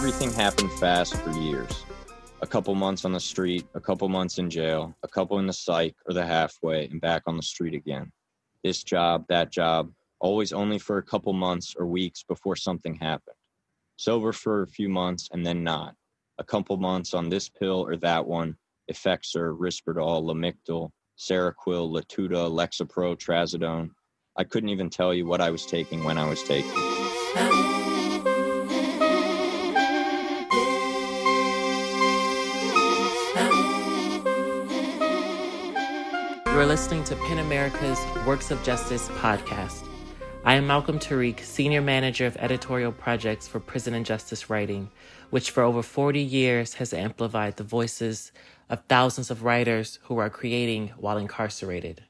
Everything happened fast for years. A couple months on the street, a couple months in jail, a couple in the psych or the halfway, and back on the street again. This job, that job, always only for a couple months or weeks before something happened. Sober for a few months and then not. A couple months on this pill or that one, Effexor, Risperdal, Lamictal, Seroquel, Latuda, Lexapro, Trazodone. I couldn't even tell you what I was taking when I was taking. Are listening to PEN America's Works of Justice podcast. I am Malcolm Tariq, Senior Manager of Editorial Projects for Prison and Justice Writing, which for over 40 years has amplified the voices of thousands of writers who are creating while incarcerated.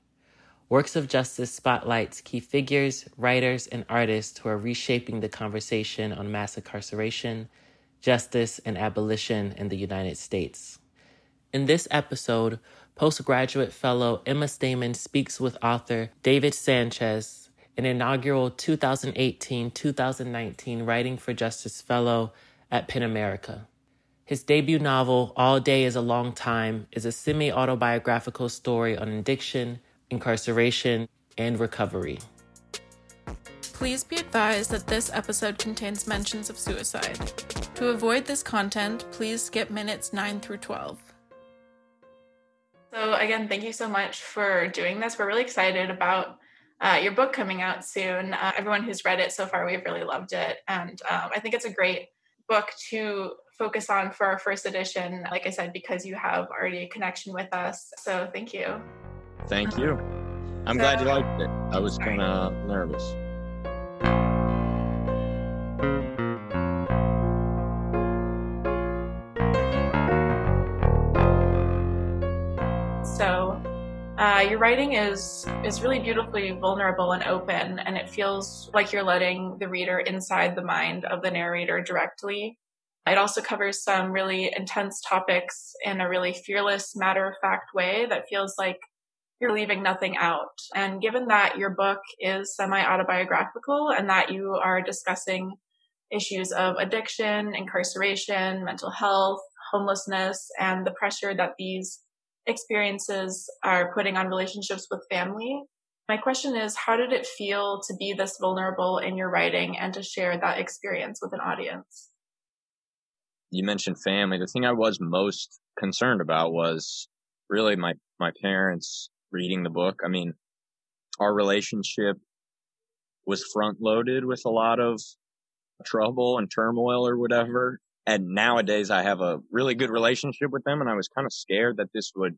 Works of Justice spotlights key figures, writers, and artists who are reshaping the conversation on mass incarceration, justice, and abolition in the United States. In this episode, postgraduate fellow Emma Stammen speaks with author David Sanchez, an inaugural 2018 2019 Writing for Justice Fellow at PEN America. His debut novel, All Day is a Long Time, is a semi autobiographical story on addiction, incarceration, and recovery. Please be advised that this episode contains mentions of suicide. To avoid this content, please skip minutes 9 through 12. So, again, thank you so much for doing this. We're really excited about uh, your book coming out soon. Uh, everyone who's read it so far, we've really loved it. And um, I think it's a great book to focus on for our first edition, like I said, because you have already a connection with us. So thank you. Thank you. I'm so, glad you liked it. I was kind of nervous. Your writing is is really beautifully vulnerable and open, and it feels like you're letting the reader inside the mind of the narrator directly. It also covers some really intense topics in a really fearless, matter of fact way that feels like you're leaving nothing out. And given that your book is semi autobiographical and that you are discussing issues of addiction, incarceration, mental health, homelessness, and the pressure that these experiences are putting on relationships with family. My question is, how did it feel to be this vulnerable in your writing and to share that experience with an audience? you mentioned family. The thing I was most concerned about was really my, my parents reading the book. I mean, our relationship was front loaded with a lot of trouble and turmoil or whatever. And nowadays I have a really good relationship with them. And I was kind of scared that this would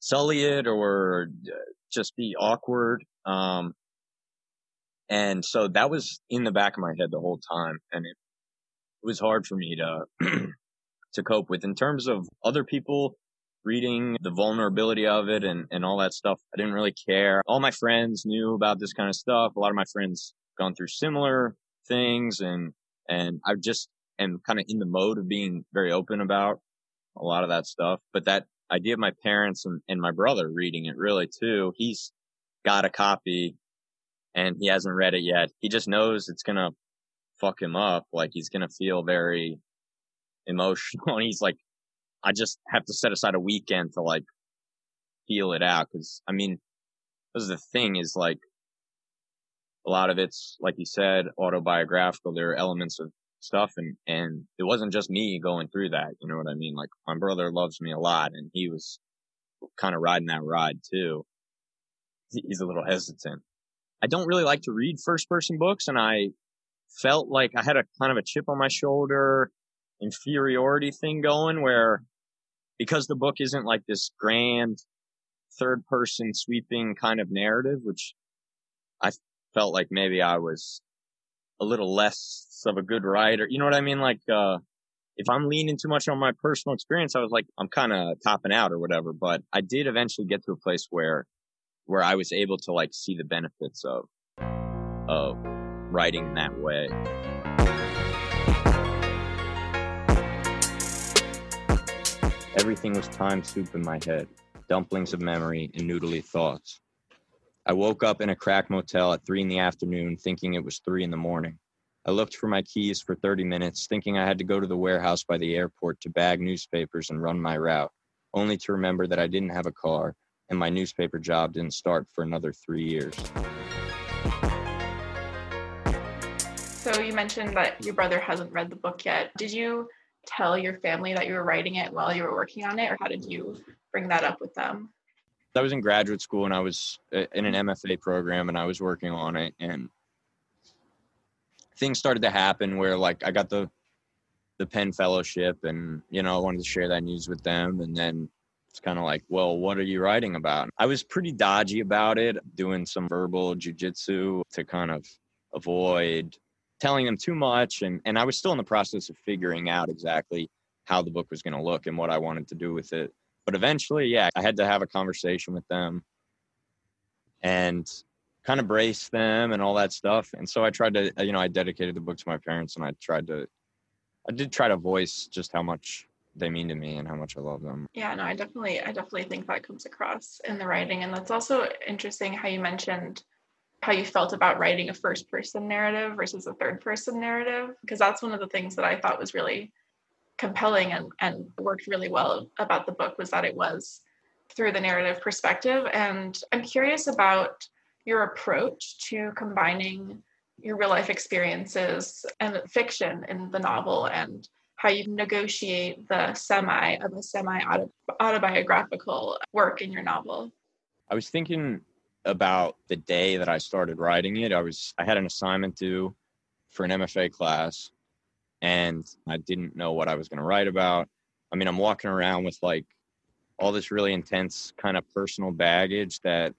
sully it or uh, just be awkward. Um, and so that was in the back of my head the whole time. And it it was hard for me to to cope with. In terms of other people reading the vulnerability of it and, and all that stuff, I didn't really care. All my friends knew about this kind of stuff. A lot of my friends gone through similar things and and I just am kind of in the mode of being very open about a lot of that stuff. But that idea of my parents and, and my brother reading it really too, he's got a copy and he hasn't read it yet. He just knows it's going to fuck him up. Like he's going to feel very emotional. And he's like, I just have to set aside a weekend to like feel it out. Cause I mean, this is the thing is like a lot of it's, like you said, autobiographical. There are elements of stuff and, and it wasn't just me going through that. You know what I mean? Like my brother loves me a lot and he was kind of riding that ride too. He's a little hesitant. I don't really like to read first person books and I felt like I had a kind of a chip on my shoulder, inferiority thing going where because the book isn't like this grand third person sweeping kind of narrative, which I felt like maybe I was a little less of a good writer. You know what I mean? Like, uh, if I'm leaning too much on my personal experience, I was like, I'm kind of topping out or whatever. But I did eventually get to a place where, where I was able to like see the benefits of, of writing that way. Everything was time soup in my head, dumplings of memory and noodly thoughts. I woke up in a crack motel at three in the afternoon thinking it was three in the morning. I looked for my keys for 30 minutes, thinking I had to go to the warehouse by the airport to bag newspapers and run my route, only to remember that I didn't have a car and my newspaper job didn't start for another three years. So you mentioned that your brother hasn't read the book yet. Did you tell your family that you were writing it while you were working on it, or how did you bring that up with them? I was in graduate school and I was uh, in an MFA program and I was working on it and things started to happen where like I got the the PEN fellowship and you know I wanted to share that news with them. And then it's kind of like well what are you writing about? I was pretty dodgy about it doing some verbal jujitsu to kind of avoid telling them too much. And and I was still in the process of figuring out exactly how the book was going to look and what I wanted to do with it. But eventually yeah I had to have a conversation with them. And kind of brace them and all that stuff. And so I tried to, uh, you know, I dedicated the book to my parents and I tried to, I did try to voice just how much they mean to me and how much I love them. Yeah, no, I definitely, I definitely think that comes across in the writing. And that's also interesting how you mentioned how you felt about writing a first person narrative versus a third person narrative, because that's one of the things that I thought was really compelling and, and worked really well about the book was that it was through the narrative perspective. And I'm curious about your approach to combining your real life experiences and fiction in the novel and how you negotiate the semi of a semi autobiographical work in your novel. I was thinking about the day that I started writing it. I was I had an assignment due for an MFA class and I didn't know what I was going to write about. I mean, I'm walking around with like all this really intense kind of personal baggage that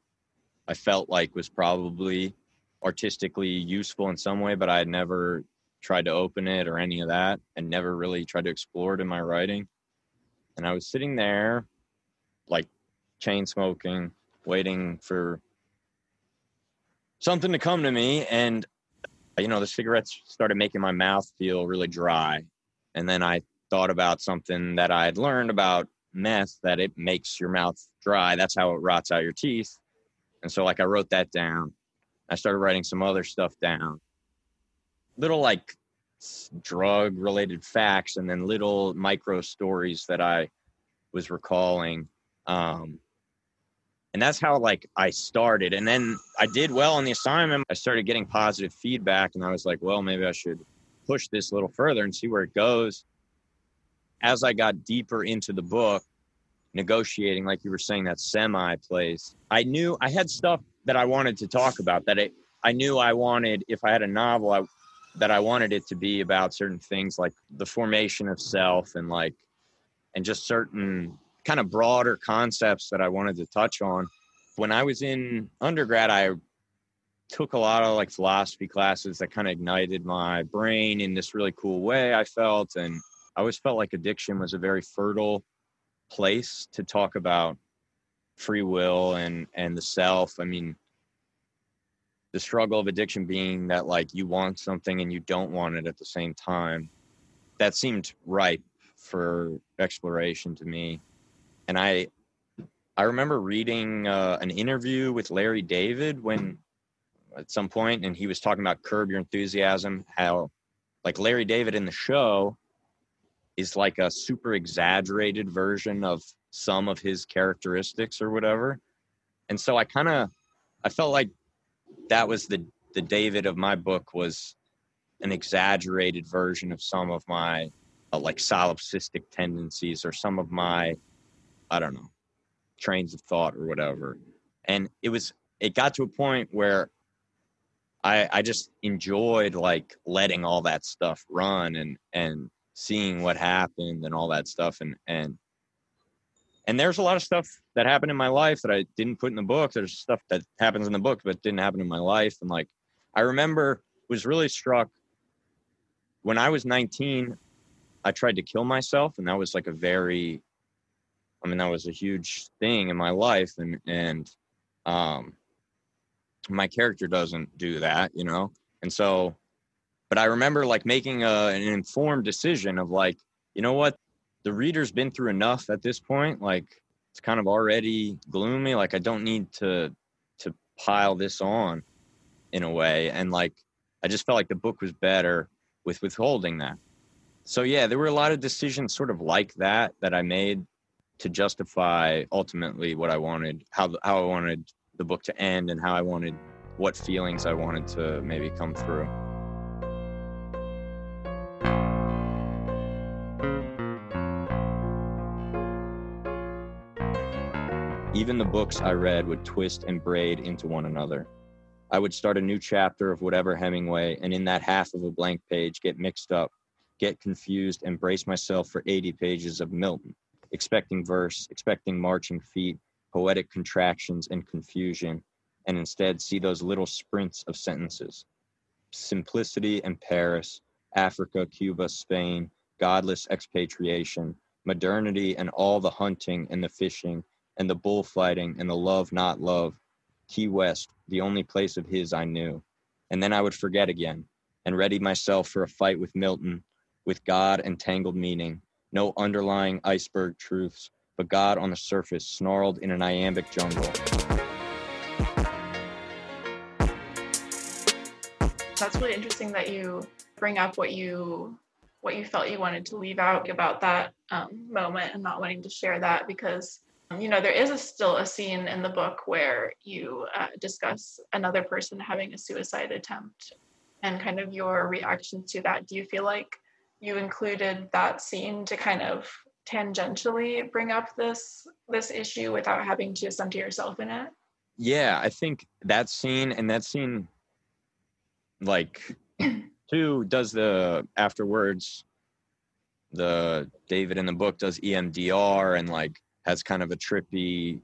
I felt like was probably artistically useful in some way, but I had never tried to open it or any of that and never really tried to explore it in my writing. And I was sitting there, like chain smoking, waiting for something to come to me. And, you know, the cigarettes started making my mouth feel really dry. And then I thought about something that I had learned about meth that it makes your mouth dry. That's how it rots out your teeth. And so like I wrote that down. I started writing some other stuff down. Little like drug related facts and then little micro stories that I was recalling. Um, and that's how like I started. And then I did well on the assignment. I started getting positive feedback and I was like, well, maybe I should push this a little further and see where it goes. As I got deeper into the book, negotiating, like you were saying, that semi place, I knew I had stuff that I wanted to talk about that it, I knew I wanted, if I had a novel, I, that I wanted it to be about certain things like the formation of self and like, and just certain kind of broader concepts that I wanted to touch on. When I was in undergrad, I took a lot of like philosophy classes that kind of ignited my brain in this really cool way I felt. And I always felt like addiction was a very fertile place to talk about free will and and the self. I mean the struggle of addiction being that like you want something and you don't want it at the same time that seemed ripe for exploration to me. And i i remember reading uh, an interview with larry david when at some point and he was talking about curb your enthusiasm how like larry david in the show is like a super exaggerated version of some of his characteristics or whatever. And so I kind of I felt like that was the the David of my book was an exaggerated version of some of my uh, like solipsistic tendencies or some of my I don't know trains of thought or whatever. And it was it got to a point where I I just enjoyed like letting all that stuff run and and seeing what happened and all that stuff and and and there's a lot of stuff that happened in my life that I didn't put in the book. There's stuff that happens in the book but didn't happen in my life. And like I remember was really struck when I was 19, I tried to kill myself, and that was like a very I mean, that was a huge thing in my life and and um my character doesn't do that, you know. And so but I remember like making a, an informed decision of like, you know what, the reader's been through enough at this point. Like it's kind of already gloomy. Like I don't need to to pile this on in a way. And like I just felt like the book was better with withholding that. So yeah, there were a lot of decisions sort of like that that I made to justify ultimately what I wanted, how how I wanted the book to end, and how I wanted what feelings I wanted to maybe come through. Even the books I read would twist and braid into one another. I would start a new chapter of whatever Hemingway, and in that half of a blank page, get mixed up, get confused, and brace myself for 80 pages of Milton, expecting verse, expecting marching feet, poetic contractions, and confusion, and instead see those little sprints of sentences. Simplicity and Paris, Africa, Cuba, Spain, godless expatriation, modernity and all the hunting and the fishing and the bullfighting and the love not love, Key West, the only place of his I knew. And then I would forget again and ready myself for a fight with Milton, with God and tangled meaning, no underlying iceberg truths, but God on the surface, snarled in an iambic jungle. That's really interesting that you bring up what you what you felt you wanted to leave out about that um, moment and not wanting to share that because you know there is a, still a scene in the book where you uh, discuss another person having a suicide attempt and kind of your reaction to that. Do you feel like you included that scene to kind of tangentially bring up this this issue without having to center yourself in it? Yeah i think that scene and that scene like too does the afterwards the david in the book does emdr and like has kind of a trippy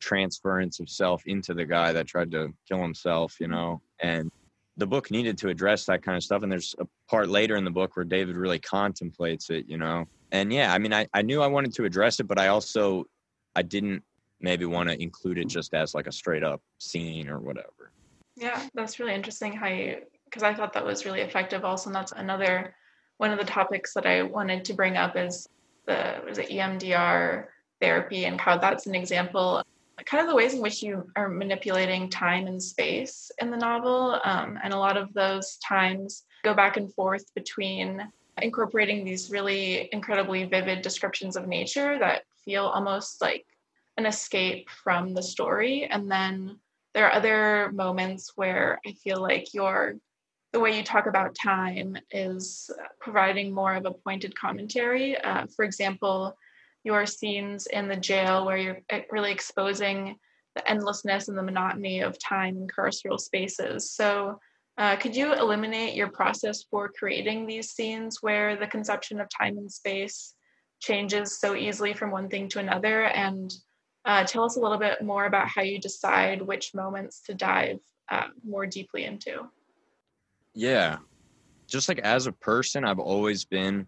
transference of self into the guy that tried to kill himself, you know. And the book needed to address that kind of stuff. And there's a part later in the book where David really contemplates it, you know. And yeah, I mean, I, I knew I wanted to address it, but I also I didn't maybe want to include it just as like a straight up scene or whatever. Yeah, that's really interesting how you because I thought that was really effective also. And that's another one of the topics that I wanted to bring up is the was it EMDR therapy and how that's an example kind of the ways in which you are manipulating time and space in the novel. Um, and a lot of those times go back and forth between incorporating these really incredibly vivid descriptions of nature that feel almost like an escape from the story. And then there are other moments where i feel like you're the way you talk about time is providing more of a pointed commentary. Uh, for example, your scenes in the jail where you're eh, really exposing the endlessness and the monotony of time in carceral spaces. So, uh, could you eliminate your process for creating these scenes where the conception of time and space changes so easily from one thing to another? And uh, tell us a little bit more about how you decide which moments to dive uh, more deeply into. Yeah. Just like as a person, I've always been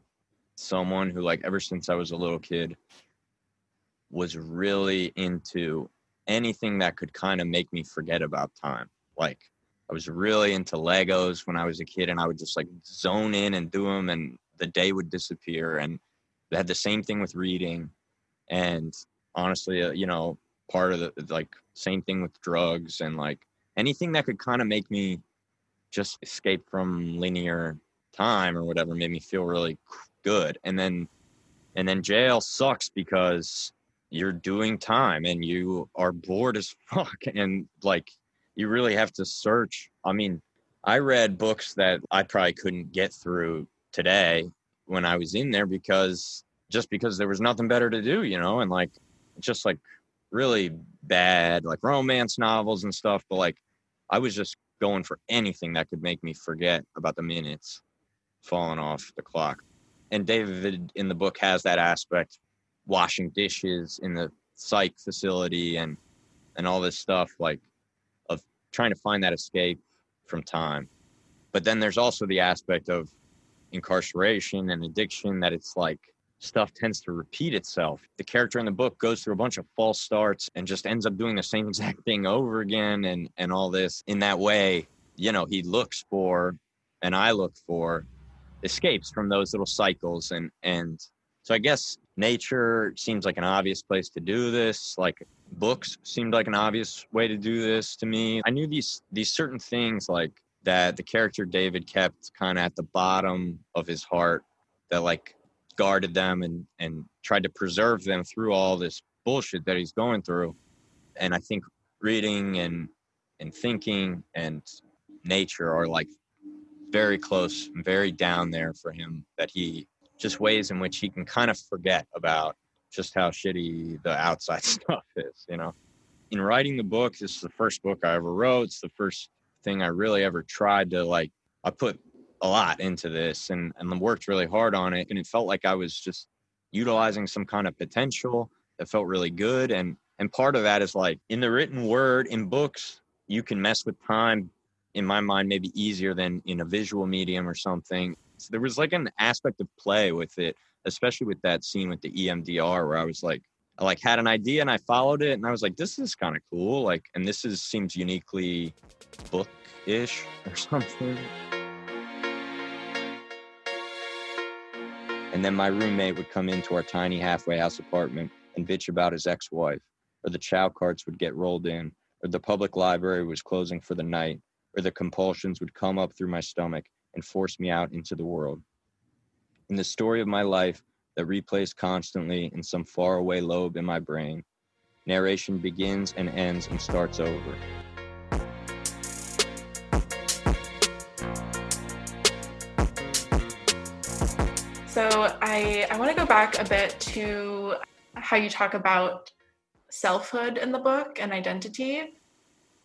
someone who, like, ever since I was a little kid, was really into anything that could kind of make me forget about time. Like, I was really into Legos when I was a kid, and I would just like zone in and do them, and the day would disappear. And I had the same thing with reading. And honestly, uh, you know, part of the like same thing with drugs and like anything that could kind of make me just escape from linear time or whatever made me feel really good. And then and then jail sucks because you're doing time and you are bored as fuck. And like you really have to search. I mean i read books that i probably couldn't get through today when i was in there because just because there was nothing better to do you know? And like just like really bad like romance novels and stuff. But like i was just going for anything that could make me forget about the minutes falling off the clock. And David in the book has that aspect, washing dishes in the psych facility and and all this stuff like of trying to find that escape from time. But then there's also the aspect of incarceration and addiction that it's like stuff tends to repeat itself. The character in the book goes through a bunch of false starts and just ends up doing the same exact thing over again and and all this. In that way, you know, he looks for and I look for escapes from those little cycles and and so I guess nature seems like an obvious place to do this. Like books seemed like an obvious way to do this to me. I knew these these certain things like that the character David kept kind of at the bottom of his heart that like guarded them and and tried to preserve them through all this bullshit that he's going through. And I think reading and and thinking and nature are like very close, very down there for him that he just ways in which he can kind of forget about just how shitty the outside stuff is, you know. In writing the book, this is the first book I ever wrote. It's the first thing I really ever tried to like I put a lot into this and and worked really hard on it and it felt like I was just utilizing some kind of potential that felt really good and and part of that is like in the written word in books you can mess with time in my mind maybe easier than in a visual medium or something. So there was like an aspect of play with it especially with that scene with the emdr where i was like i like had an idea and i followed it and i was like this is kind of cool like and this is seems uniquely book-ish or something and then my roommate would come into our tiny halfway house apartment and bitch about his ex-wife or the chow carts would get rolled in or the public library was closing for the night, or the compulsions would come up through my stomach and force me out into the world. In the story of my life that replays constantly in some faraway lobe in my brain, narration begins and ends and starts over. So I, I want to go back a bit to how you talk about selfhood in the book and identity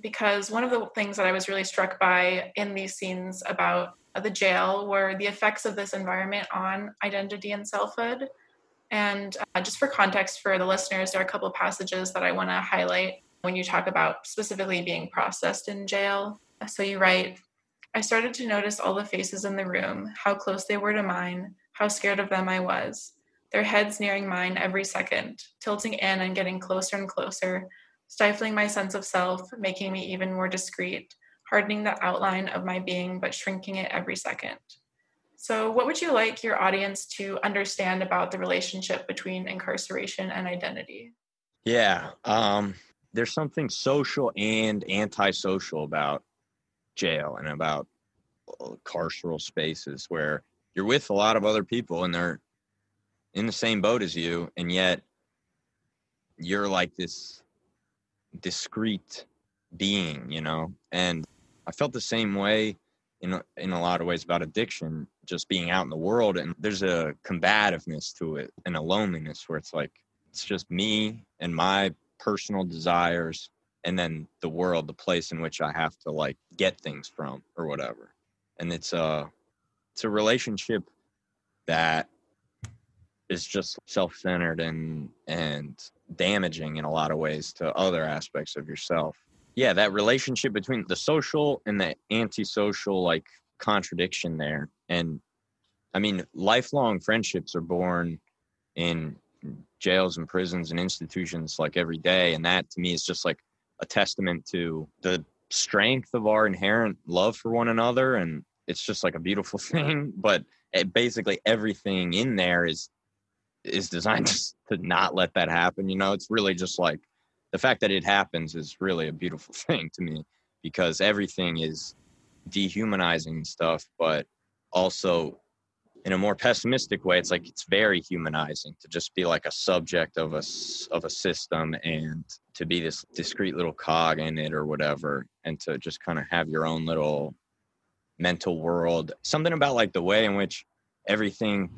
because one of the things that I was really struck by in these scenes about the jail were the effects of this environment on identity and selfhood. And uh, just for context for the listeners, there are a couple of passages that I want to highlight when you talk about specifically being processed in jail. So you write, I started to notice all the faces in the room, how close they were to mine, how scared of them I was their heads nearing mine every second, tilting in and getting closer and closer, stifling my sense of self, making me even more discreet, hardening the outline of my being, but shrinking it every second. So, what would you like your audience to understand about the relationship between incarceration and identity? Yeah, um, there's something social and antisocial about jail and about uh, carceral spaces where you're with a lot of other people and they're in the same boat as you and yet you're like this discrete being you know? And i felt the same way in in a lot of ways about addiction just being out in the world and there's a combativeness to it and a loneliness where it's like it's just me and my personal desires and then the world the place in which i have to like get things from or whatever. And it's a it's a relationship that is just self-centered and and damaging in a lot of ways to other aspects of yourself. Yeah that relationship between the social and the antisocial like contradiction there. And i mean lifelong friendships are born in jails and prisons and institutions like every day. And that to me is just like a testament to the strength of our inherent love for one another and it's just like a beautiful thing but it, basically everything in there is is designed to not let that happen. You know, it's really just like the fact that it happens is really a beautiful thing to me because everything is dehumanizing stuff, but also in a more pessimistic way, it's like it's very humanizing to just be like a subject of a of a system and to be this discrete little cog in it or whatever, and to just kind of have your own little mental world. Something about like the way in which everything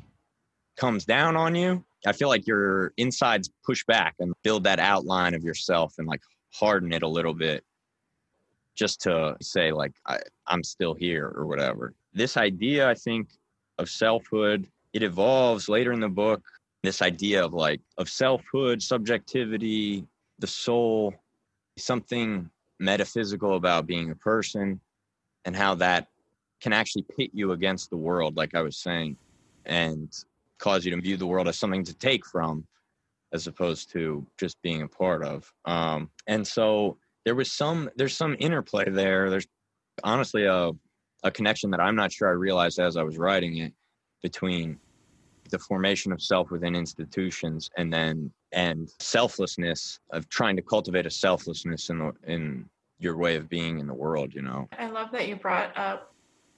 comes down on you, I feel like your insides push back and build that outline of yourself and like harden it a little bit just to say like I, am still here or whatever. This idea, I think, of selfhood, it evolves later in the book. This idea of like of selfhood, subjectivity, the soul, something metaphysical about being a person, and how that can actually pit you against the world, like I was saying. And cause you to view the world as something to take from as opposed to just being a part of um, and so there was some there's some interplay there there's honestly a, a connection that i'm not sure i realized as i was writing it between the formation of self within institutions and then and selflessness of trying to cultivate a selflessness in the in your way of being in the world, you know. I love that you brought up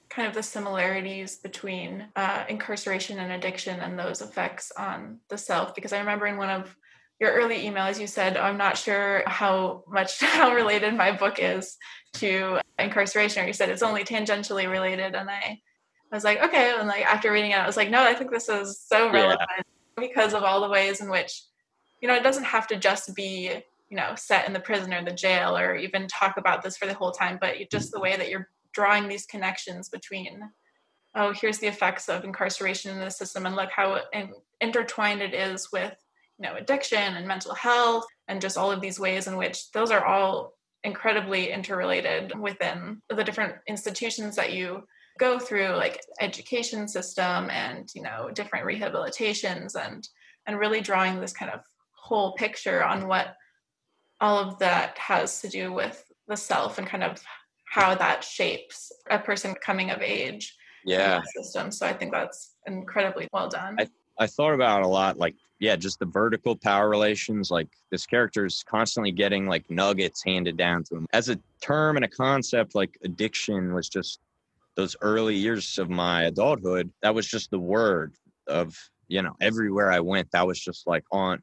kind of the similarities between uh, incarceration and addiction and those effects on the self because I remember in one of your early emails you said i'm not sure how much how related my book is to incarceration or you said it's only tangentially related and i was like okay and like after reading it i was like no i think this is so relevant yeah. because of all the ways in which you know it doesn't have to just be you know set in the prison or the jail or even talk about this for the whole time but just the way that you're drawing these connections between oh here's the effects of incarceration in the system and look how intertwined it is with you know addiction and mental health and just all of these ways in which those are all incredibly interrelated within the different institutions that you go through like education system and you know different rehabilitations and and really drawing this kind of whole picture on what all of that has to do with the self and kind of how that shapes a person coming of age yeah system so i think that's incredibly well done I, I thought about a lot like yeah, just the vertical power relations. Like this character is constantly getting like nuggets handed down to him. As a term and a concept, like addiction was just those early years of my adulthood. That was just the word of, you know, everywhere I went, that was just like on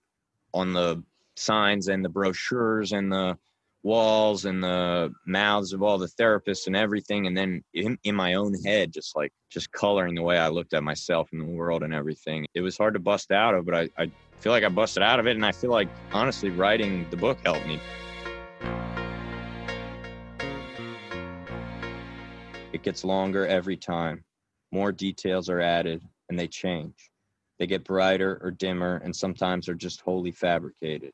on the signs and the brochures and the walls and the mouths of all the therapists and everything and then in, in my own head just like just coloring the way i looked at myself and the world and everything. It was hard to bust out of but I, I feel like i busted out of it and i feel like honestly writing the book helped me. It gets longer every time. More details are added and they change. They get brighter or dimmer and sometimes are just wholly fabricated.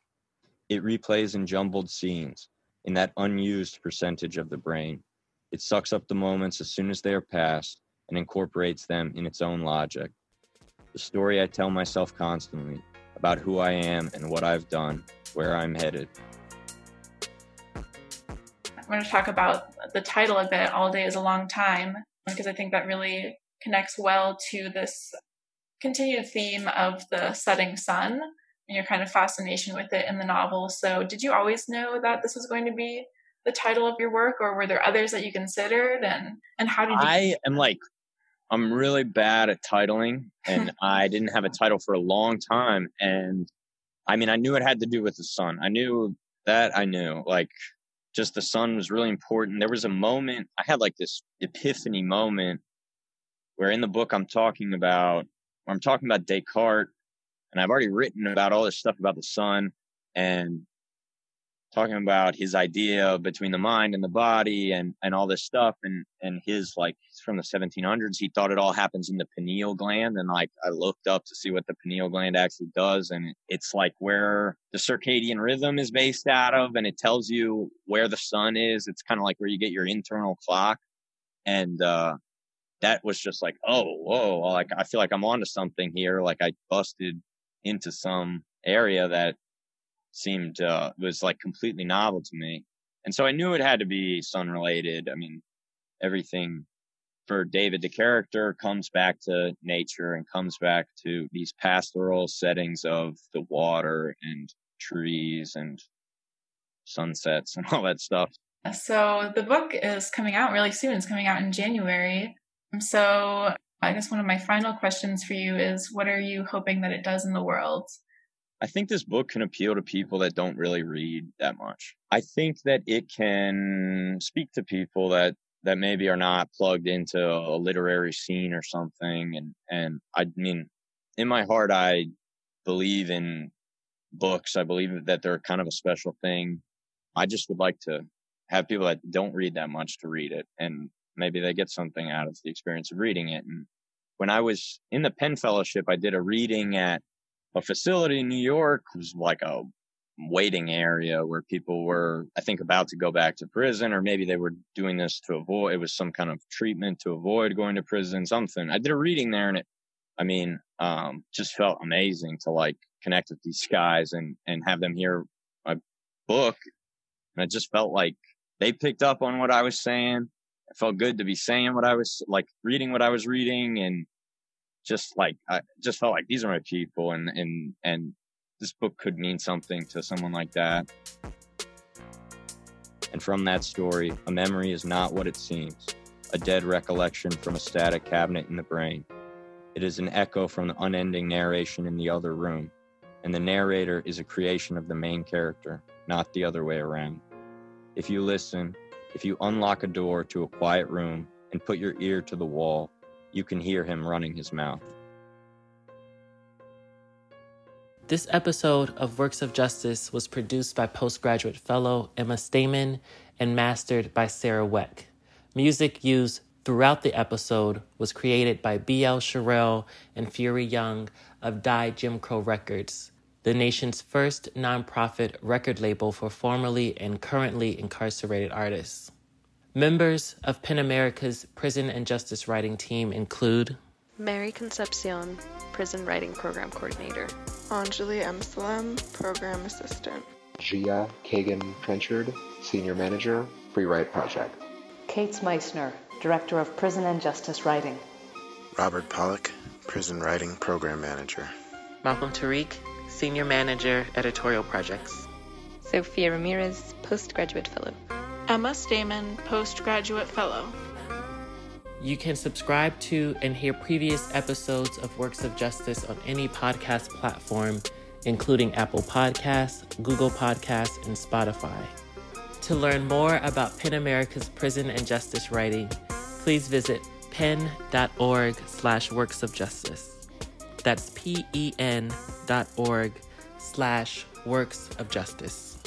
It replays in jumbled scenes in that unused percentage of the brain. It sucks up the moments as soon as they are past and incorporates them in its own logic. The story I tell myself constantly about who I am and what I've done, where I'm headed. I'm going to talk about the title a bit All Day is a Long Time, because I think that really connects well to this continued theme of the setting sun your kind of fascination with it in the novel. So, did you always know that this was going to be the title of your work, or were there others that you considered? And and how did you? I am like, I'm really bad at titling, and I didn't have a title for a long time. And I mean, I knew it had to do with the sun. I knew that. I knew like just the sun was really important. There was a moment I had like this epiphany moment where in the book I'm talking about, I'm talking about Descartes and I've already written about all this stuff about the sun and talking about his idea between the mind and the body and, and all this stuff. And, and his like, from the 1700s, he thought it all happens in the pineal gland. And like, I looked up to see what the pineal gland actually does. And it's like where the circadian rhythm is based out of. And it tells you where the sun is. It's kind of like where you get your internal clock. And, uh, that was just like, oh, whoa, like I feel like I'm onto something here. Like I busted into some area that seemed uh, was like completely novel to me. And so I knew it had to be sun related. I mean, everything for David, the character comes back to nature and comes back to these pastoral settings of the water and trees and sunsets and all that stuff. So the book is coming out really soon. It's coming out in January. So I guess one of my final questions for you is what are you hoping that it does in the world? I think this book can appeal to people that don't really read that much. I think that it can speak to people that that maybe are not plugged into a literary scene or something and and I mean in my heart I believe in books. I believe that they're kind of a special thing. I just would like to have people that don't read that much to read it and maybe they get something out of the experience of reading it. And when I was in the PEN Fellowship, I did a reading at a facility in New York. It was like a waiting area where people were, I think, about to go back to prison, or maybe they were doing this to avoid, it was some kind of treatment to avoid going to prison, something. I did a reading there and it, I mean, um, just felt amazing to like connect with these guys and, and have them hear my book. And it just felt like they picked up on what I was saying it felt good to be saying what I was like reading what I was reading and just like I just felt like these are my people and and and this book could mean something to someone like that. And from that story, a memory is not what it seems, a dead recollection from a static cabinet in the brain. It is an echo from the unending narration in the other room, and the narrator is a creation of the main character, not the other way around. If you listen, if you unlock a door to a quiet room and put your ear to the wall, you can hear him running his mouth. This episode of Works of Justice was produced by postgraduate fellow Emma Stammen and mastered by Sarah Weck. Music used throughout the episode was created by B.L. Sherrill and Fury Young of Die Jim Crow Records, the nation's first nonprofit record label for formerly and currently incarcerated artists. Members of PEN America's prison and justice writing team include Mary Concepcion, Prison Writing Program Coordinator. Anjali M. Salem, Program Assistant. Gia Kagan Trenchard, Senior Manager, Free Write Project. Caits Meissner, Director of Prison and Justice Writing. Robert Pollock, Prison Writing Program Manager. Malcolm Tariq, Senior Manager, Editorial Projects. Sophia Ramirez, Postgraduate Fellow. Emma Stammen, Postgraduate Fellow. You can subscribe to and hear previous episodes of Works of Justice on any podcast platform, including Apple Podcasts, Google Podcasts, and Spotify. To learn more about PEN America's prison and justice writing, please visit pen.org slash works of justice. That's P-E-N dot org slash works of justice.